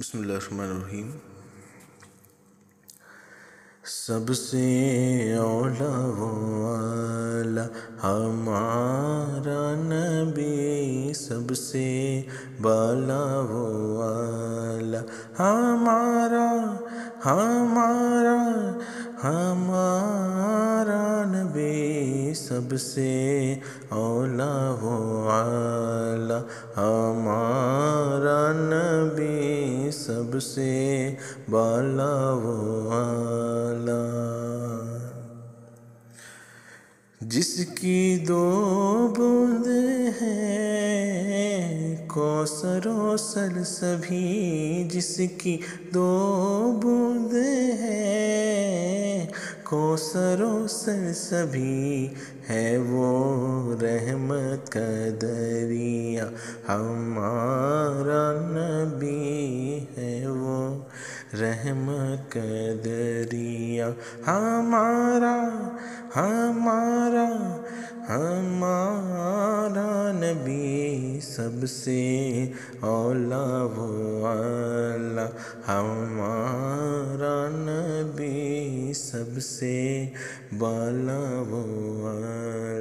بسم اللہ الرحمن الرحیم۔ سب سے اولا والا ہمارا نبی، سب سے بالا والا ہمارا ہمارا ہمارا نبی، سب سے اولا والا ہمارا نبی سب سے بالا والا جس کی دو بوند ہیں کوثر و سل سبھی۔ جس کی دو بوند ہیں کوثر و سل سبھی ہے۔ وہ رحمت کا دریا ہمارا رحمت کا دریا ہمارا ہمارا ہمارا نبی سب سے اولا والا ہمارا نبی سب سے بالا والا